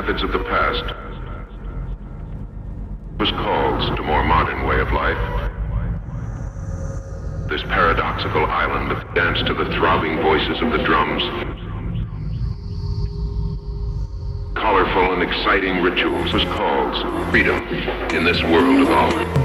methods of the past was called to more modern way of life. This paradoxical island of dance to the throbbing voices of the drums. Colorful and exciting rituals was called freedom in this world of ours.